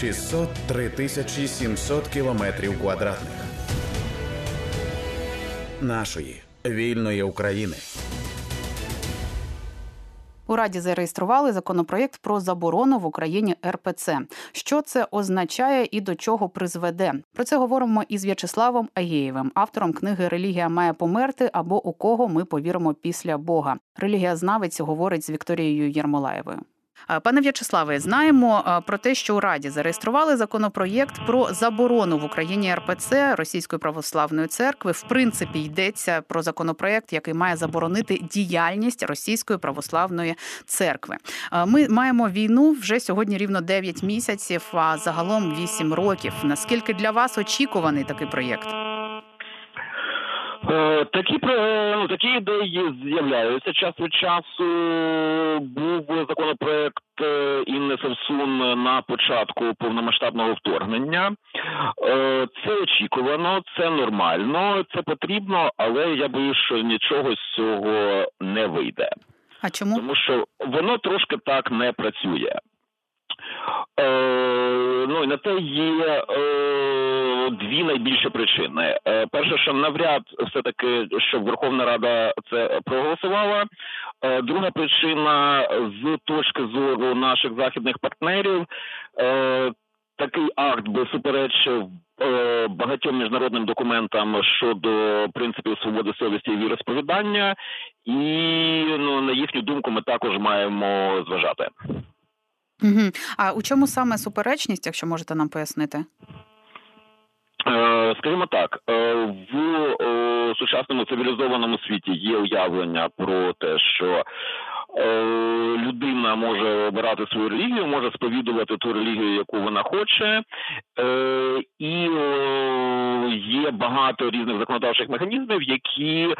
603 тисячі 700 кілометрів квадратних нашої вільної України. У Раді зареєстрували законопроєкт про заборону в Україні РПЦ. Що це означає і до чого призведе? Про це говоримо із В'ячеславом Агєєвим, автором книги Релігія має померти або у кого ми повіримо після Бога. Релігієзнавець говорить з Вікторією Єрмолаєвою. Пане В'ячеславе, знаємо про те, що у Раді зареєстрували законопроєкт про заборону в Україні РПЦ Російської православної церкви. В принципі, йдеться про законопроєкт, який має заборонити діяльність Російської православної церкви. Ми маємо війну вже сьогодні рівно 9 місяців, а загалом 8 років. Наскільки для вас очікуваний такий проєкт? Е, такі ну, такі ідеї з'являються час від часу. Був законопроект е, Інни Савсун на початку повномасштабного вторгнення. Е, це очікувано, це нормально, це потрібно, але я боюсь, що нічого з цього не вийде. А чому тому, що воно трошки так не працює? Е, Ну і на те є е, дві найбільші причини. Е, Перше, що навряд все таки, щоб Верховна Рада це проголосувала. Друга причина з точки зору наших західних партнерів. Такий акт би суперечив е, багатьом міжнародним документам щодо принципів свободи совісті і віросповідання, і ну на їхню думку ми також маємо зважати. Угу. А у чому саме суперечність, якщо можете нам пояснити? Е, скажімо так, е, в сучасному цивілізованому світі є уявлення про те, що е, людина може обирати свою релігію, може сповідувати ту релігію, яку вона хоче, і є багато різних законодавчих механізмів, які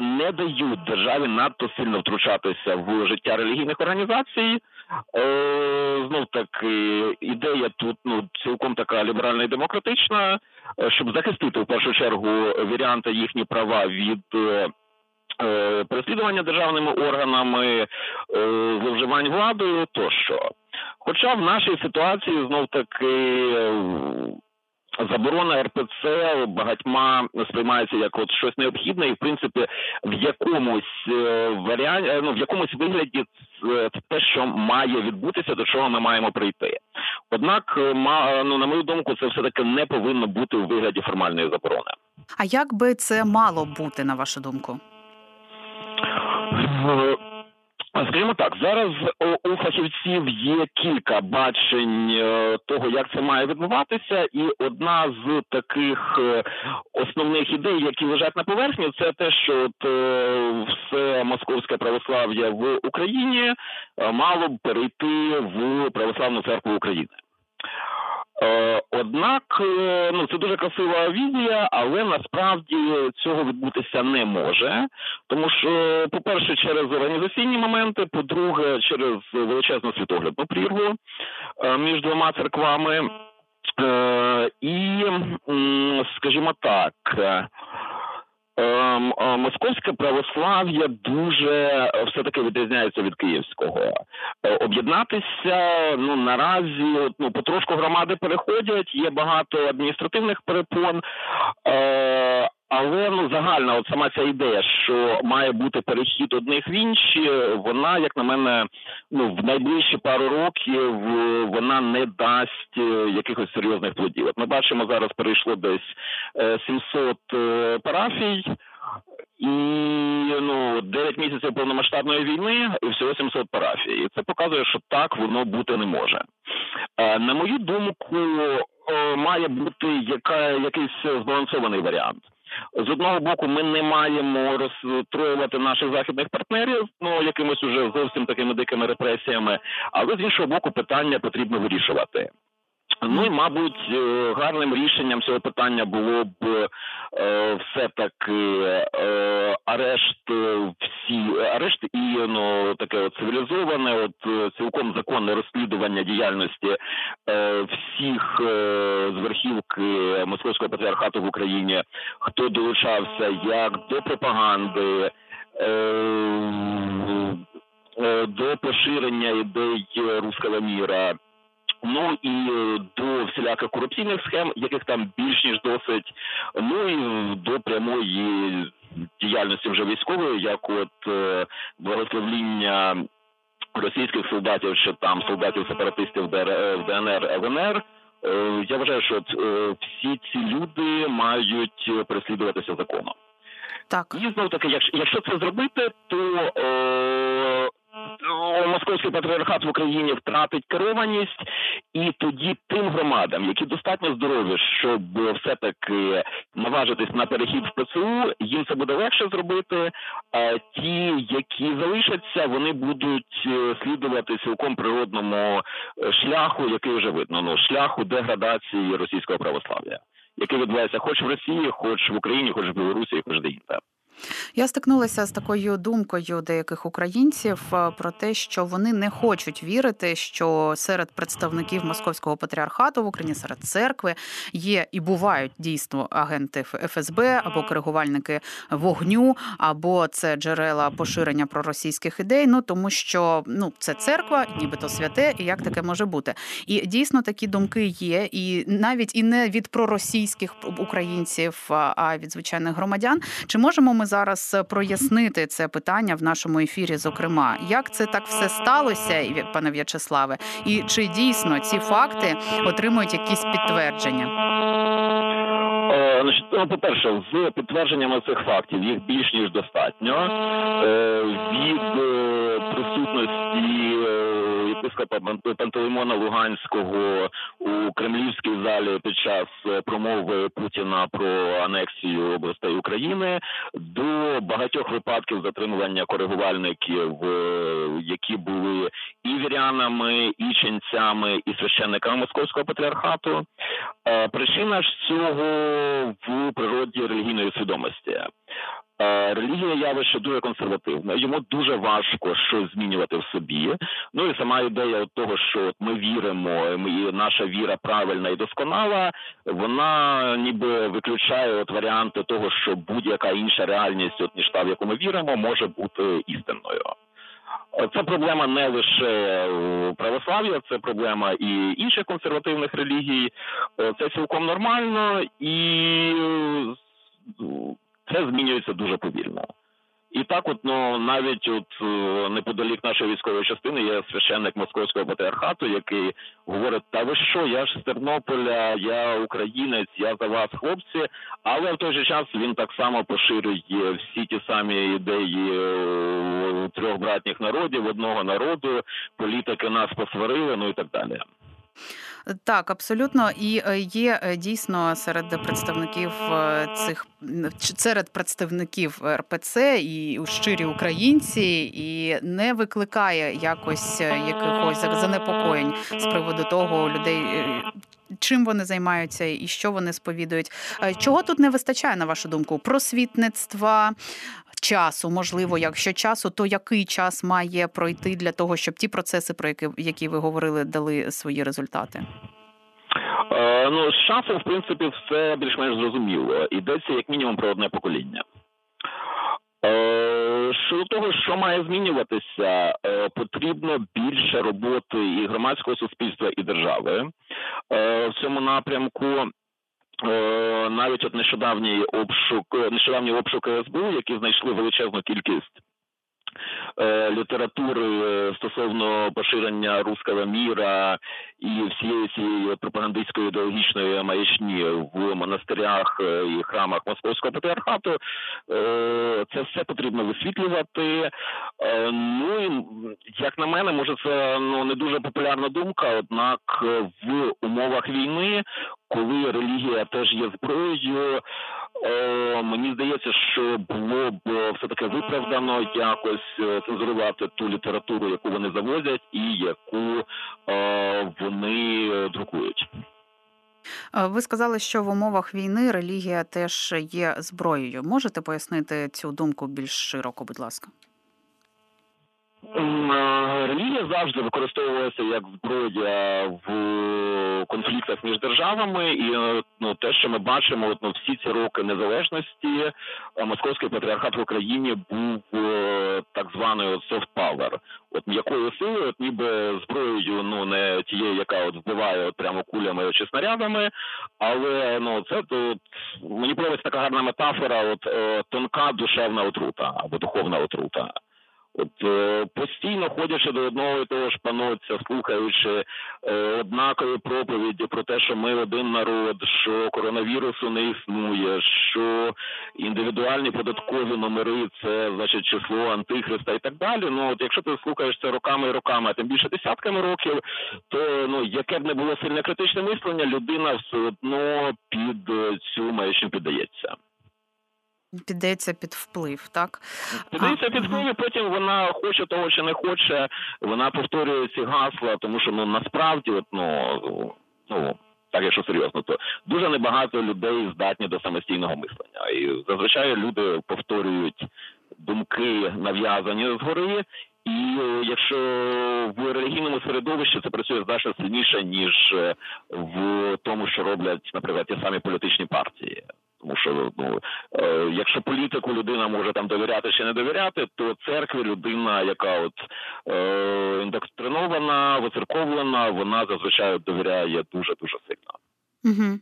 не дають державі надто сильно втручатися в життя релігійних організацій. Знов таки ідея тут ну цілком така ліберальна і демократична, щоб захистити в першу чергу варіанти їхні права від. Переслідування державними органами, зловживань владою тощо. Хоча в нашій ситуації знов таки заборона РПЦ багатьма сприймається як от щось необхідне, і в принципі в якомусь варіанті, ну в якомусь вигляді це те, що має відбутися, до чого ми маємо прийти. Однак, ну на мою думку, це все таки не повинно бути у вигляді формальної заборони. А як би це мало бути на вашу думку? Скажімо так, зараз у фахівців є кілька бачень е, того, як це має відбуватися, і одна з таких е, основних ідей, які лежать на поверхні, це те, що от е, все московське православ'я в Україні мало б перейти в православну церкву України. Е, однак е, ну це дуже красива візія, але насправді цього відбутися не може, тому що, по-перше, через організаційні моменти, по-друге, через величезну світоглядну прірву е, між двома церквами, і, скажімо так. Ем, е, московське православ'я дуже все таки відрізняється від київського. Е, об'єднатися ну наразі ну потрошку громади переходять. Є багато адміністративних перепон. Е, але ну загальна, от сама ця ідея, що має бути перехід одних в інші, вона, як на мене, ну в найближчі пару років вона не дасть е, якихось серйозних плодів. От ми бачимо зараз, перейшло десь 700 е, е, парафій. І ну 9 місяців повномасштабної війни і всього 700 парафій. І Це показує, що так воно бути не може. На мою думку, має бути яка якийсь збалансований варіант. З одного боку, ми не маємо розстроювати наших західних партнерів, ну якимось уже зовсім такими дикими репресіями, але з іншого боку, питання потрібно вирішувати. Ну і мабуть, е, гарним рішенням цього питання було б е, все таки е, арешт всі арешт і ну таке от цивілізоване, от цілком законне розслідування діяльності всіх з верхівки московського патріархату в Україні, хто долучався як до пропаганди. До поширення ідей руського міра Ну і е, до всіляких корупційних схем, яких там більш ніж досить, ну і до прямої діяльності вже військової, як от е, благословління російських солдатів чи там солдатів сепаратистів в ДНР ЛНР. Е, я вважаю, що всі ці люди мають переслідуватися законом. Так і знову таки, якщо якщо це зробити, то е, Московський патріархат в Україні втратить керованість, і тоді тим громадам, які достатньо здорові, щоб все таки наважитись на перехід в ПЦУ, їм це буде легше зробити. А ті, які залишаться, вони будуть е, слідувати цілком природному е, шляху, який вже видно ну шляху деградації російського православ'я, який відбувається, хоч в Росії, хоч в Україні, хоч в Білорусі, хоч де інде. Я стикнулася з такою думкою деяких українців е, про те, що вони не хочуть вірити, що серед представників московського патріархату в Україні серед церкви є і бувають дійсно агенти ФСБ або коригувальники вогню, або це джерела поширення проросійських ідей. Ну тому що ну це церква, нібито святе, і як таке може бути. І дійсно такі думки є, і навіть і не від проросійських українців, а від звичайних громадян. Чи можемо ми? Зараз прояснити це питання в нашому ефірі. Зокрема, як це так все сталося, пане В'ячеславе, і чи дійсно ці факти отримують якісь підтвердження? Е, ну, по перше, з підтвердженнями цих фактів їх більш ніж достатньо е, від е, присутності єпископа Пантелеймона Луганського у кремлівській залі під час промови Путіна про анексію областей України до багатьох випадків затримування коригувальників, які були і вірянами, і ченцями, і священниками московського патріархату. Причина ж цього в природі релігійної свідомості. Релігія явище дуже консервативне, йому дуже важко щось змінювати в собі. Ну і сама ідея того, що от ми віримо, ми наша віра правильна і досконала. Вона ніби виключає от варіанти того, що будь-яка інша реальність, от ніж та в яку ми віримо, може бути істинною. Це проблема не лише православ'я, це проблема і інших консервативних релігій. Це цілком нормально і це змінюється дуже повільно. І так, от ну навіть от е, неподалік нашої військової частини є священник московського патріархату, який говорить: Та ви що? Я ж з Тернополя, я українець, я за вас, хлопці. Але в той же час він так само поширює всі ті самі ідеї е, трьох братніх народів, одного народу, політики нас посварили, ну і так далі. Так, абсолютно, і е, є е, дійсно серед представників е, цих серед представників РПЦ і щирі українці, і не викликає якось якихось занепокоєнь з приводу того людей. Чим вони займаються і що вони сповідують? Чого тут не вистачає, на вашу думку? Просвітництва, часу? Можливо, якщо часу, то який час має пройти для того, щоб ті процеси, про які які ви говорили, дали свої результати? Е, ну з часом, в принципі, все більш-менш зрозуміло. Йдеться як мінімум про одне покоління. Е, щодо того, що має змінюватися, е, потрібно більше роботи і громадського суспільства, і держави в цьому напрямку. Навіть от нещодавній обшук, нещодавній обшук СБУ, які знайшли величезну кількість Е, літератури е, стосовно поширення руского міра і всієї цієї пропагандистської ідеологічної маячні в монастирях е, і храмах московського патріархату, це все потрібно висвітлювати. Ну і як на мене, може це ну не дуже популярна думка однак в умовах війни, коли релігія теж є зброєю. Е, мені здається, що було б е, все таки виправдано якось е, цензурувати ту літературу, яку вони завозять, і яку вони друкують. Ви сказали, що в умовах війни релігія теж є зброєю. Можете пояснити цю думку більш широко, будь ласка? Релігія завжди використовувалася як зброя в конфліктах між державами, і ну те, що ми бачимо, от, ну, всі ці роки незалежності, московський патріархат в Україні був так званою soft power, от м'якою силою, ніби зброєю, ну не тією, яка от вбиває от прямо кулями чи снарядами, але ну це тут мені подобається така гарна метафора, от тонка душевна отрута або духовна отрута. От е, постійно ходячи до одного і того ж панотця, слухаючи е, однакові проповіді про те, що ми один народ, що коронавірусу не існує, що індивідуальні податкові номери це значить число антихриста і так далі. Ну от якщо ти слухаєш це роками і роками, а тим більше десятками років, то ну яке б не було сильне критичне мислення, людина все одно під цю маячню піддається. Піддається під вплив, так піддається під вплив, і потім вона хоче того, чи не хоче. Вона повторює ці гасла, тому що ну насправді, от ну ну так, якщо серйозно, то дуже небагато людей здатні до самостійного мислення, і зазвичай люди повторюють думки нав'язані згори. І якщо в релігійному середовищі це працює значно сильніше ніж в тому, що роблять, наприклад, ті самі політичні партії. Тому що ну е, якщо політику людина може там довіряти чи не довіряти, то церкві людина, яка от е, індоктринована, вицерковлена, вона зазвичай довіряє дуже дуже сильно. Угу.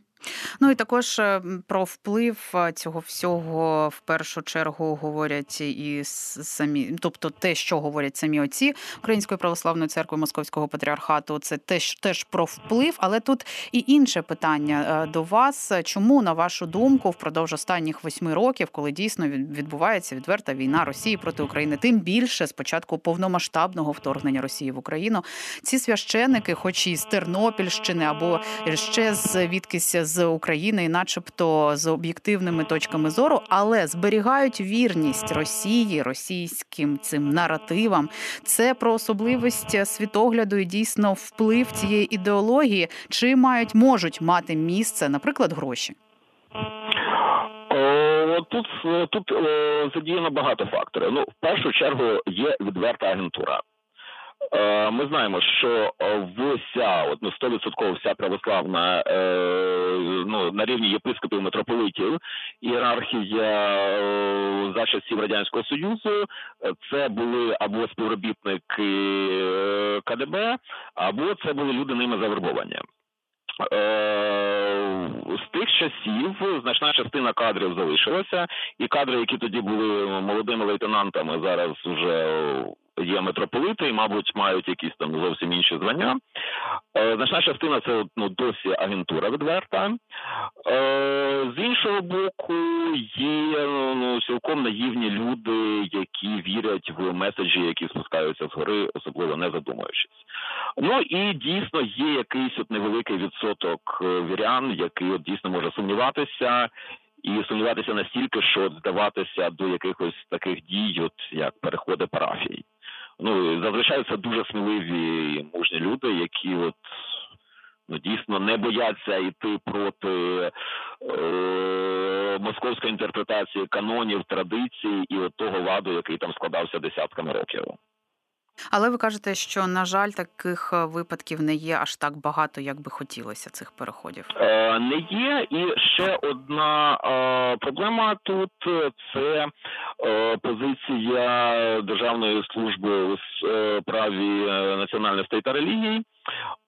Ну і також е, про вплив е, цього всього в першу чергу говорять і самі, тобто те, що говорять самі отці Української православної церкви Московського патріархату, це теж теж про вплив, але тут і інше питання е, до вас. Чому на вашу думку впродовж останніх восьми років, коли дійсно відбувається відверта війна Росії проти України, тим більше спочатку повномасштабного вторгнення Росії в Україну, ці священики, хоч і з Тернопільщини або ще звідкись з України, і начебто з об'єктивними точками зору, але зберігають вірність Росії, російським цим наративам. Це про особливість світогляду і дійсно вплив цієї ідеології, чи мають можуть мати місце, наприклад, гроші. Тут тут задіяно багато факторів. Ну, в першу чергу є відверта агентура. Е, ми знаємо, що е, вся ну 100% вся православна е, ну на рівні єпископів митрополитів ієрархія за часів радянського союзу. Це були або співробітники КДБ, або це були люди ними завербовані. З тих часів значна частина кадрів залишилася, і кадри, які тоді були молодими лейтенантами, зараз вже є митрополити, і, мабуть, мають якісь там зовсім інші звання. Е, значна частина це ну, досі агентура відверта. Е, з іншого боку, є ну, цілком наївні люди, які вірять в меседжі, які спускаються згори, особливо не задумуючись. Ну і дійсно є якийсь от невеликий відсоток е, вірян, який от дійсно може сумніватися. І сумніватися настільки, що здаватися до якихось таких дій, от як переходи парафій ну зазвичай це дуже сміливі і мужні люди, які от ну дійсно не бояться йти проти е, московської інтерпретації канонів, традицій і от того ладу, який там складався десятками років. Але ви кажете, що на жаль, таких е, випадків не є аж так багато, як би хотілося цих переходів. Е, Не є і ще одна е, проблема тут це е, позиція Державної служби справі е, національностей та релігій.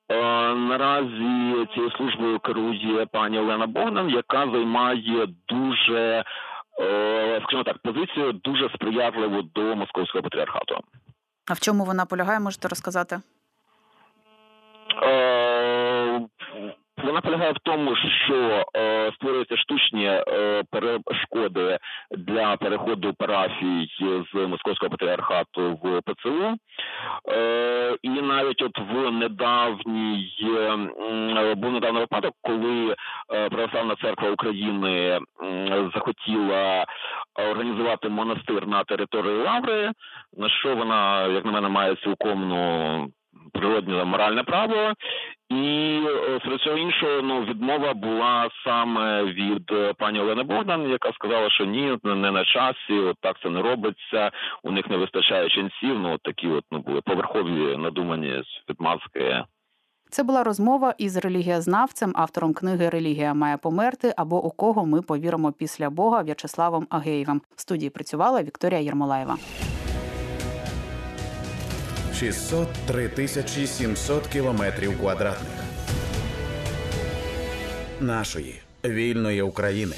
Е, наразі цією службою керує пані Олена Богдан, яка займає дуже скажімо так позицію дуже сприятливу до московського патріархату. А в чому вона полягає, можете розказати? Е, вона полягає в тому, що е, створюються штучні е, перешкоди для переходу парафій з московського патріархату в ПЦУ, е, і навіть от в недавній е, був недавній випадок, коли е, православна церква України захотіла організувати монастир на території Лаври, на що вона, як на мене, має цілком ну, природне моральне право. І е, серед цього іншого ну відмова була саме від е, пані Олени Богдан, яка сказала, що ні, не на часі, от так це не робиться. У них не вистачає ченців. Ну от такі, от ну були поверхові надумані відмазки. Це була розмова із релігієзнавцем, автором книги Релігія має померти або у кого ми повіримо після Бога В'ячеславом Агеєвим. В студії працювала Вікторія Єрмолаєва. 603 тисячі 700 кілометрів квадратних нашої вільної України.